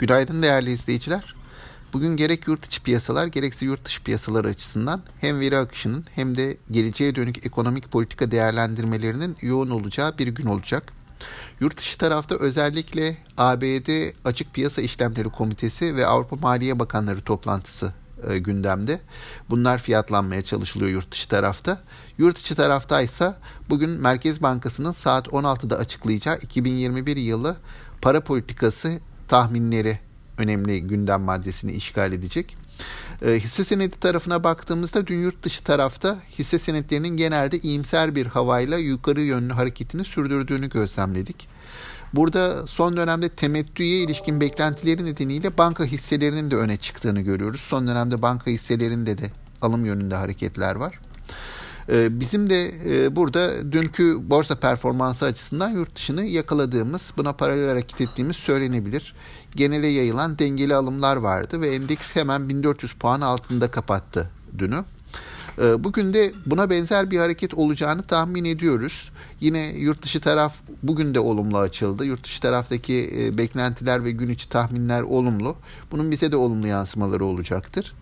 Günaydın değerli izleyiciler. Bugün gerek yurt içi piyasalar gerekse yurt dışı piyasalar açısından hem veri akışının hem de geleceğe dönük ekonomik politika değerlendirmelerinin yoğun olacağı bir gün olacak. Yurt dışı tarafta özellikle ABD Açık Piyasa İşlemleri Komitesi ve Avrupa Maliye Bakanları toplantısı e, gündemde. Bunlar fiyatlanmaya çalışılıyor yurt dışı tarafta. Yurt içi tarafta ise bugün Merkez Bankası'nın saat 16'da açıklayacağı 2021 yılı para politikası tahminleri önemli gündem maddesini işgal edecek. E, hisse senedi tarafına baktığımızda dün yurt dışı tarafta hisse senetlerinin genelde iyimser bir havayla yukarı yönlü hareketini sürdürdüğünü gözlemledik. Burada son dönemde temettüye ilişkin beklentileri nedeniyle banka hisselerinin de öne çıktığını görüyoruz. Son dönemde banka hisselerinde de alım yönünde hareketler var. Ee, bizim de e, burada dünkü borsa performansı açısından yurt dışını yakaladığımız, buna paralel hareket ettiğimiz söylenebilir. Genele yayılan dengeli alımlar vardı ve endeks hemen 1400 puan altında kapattı dünü. Ee, bugün de buna benzer bir hareket olacağını tahmin ediyoruz. Yine yurt dışı taraf bugün de olumlu açıldı. Yurt dışı taraftaki e, beklentiler ve gün içi tahminler olumlu. Bunun bize de olumlu yansımaları olacaktır.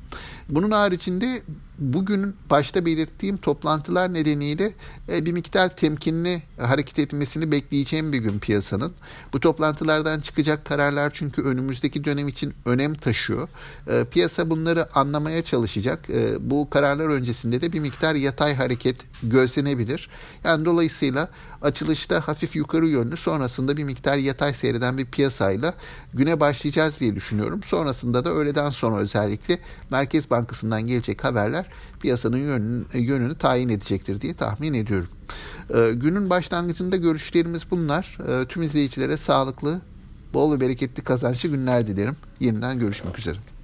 Bunun haricinde bugün başta belirttiğim toplantılar nedeniyle e, bir miktar temkinli hareket etmesini bekleyeceğim bir gün piyasanın. Bu toplantılardan çıkacak kararlar çünkü önümüzdeki dönem için önem taşıyor. E, piyasa bunları anlamaya çalışacak. E, bu kararlar öncesinde de bir miktar yatay hareket gözlenebilir. Yani dolayısıyla açılışta hafif yukarı yönlü sonrasında bir miktar yatay seyreden bir piyasayla güne başlayacağız diye düşünüyorum. Sonrasında da öğleden sonra özellikle Merkez Bankası'ndan gelecek haberler piyasanın yönünü, yönünü tayin edecektir diye tahmin ediyorum. Ee, günün başlangıcında görüşlerimiz bunlar. Ee, tüm izleyicilere sağlıklı, bol ve bereketli kazançlı günler dilerim. Yeniden görüşmek üzere.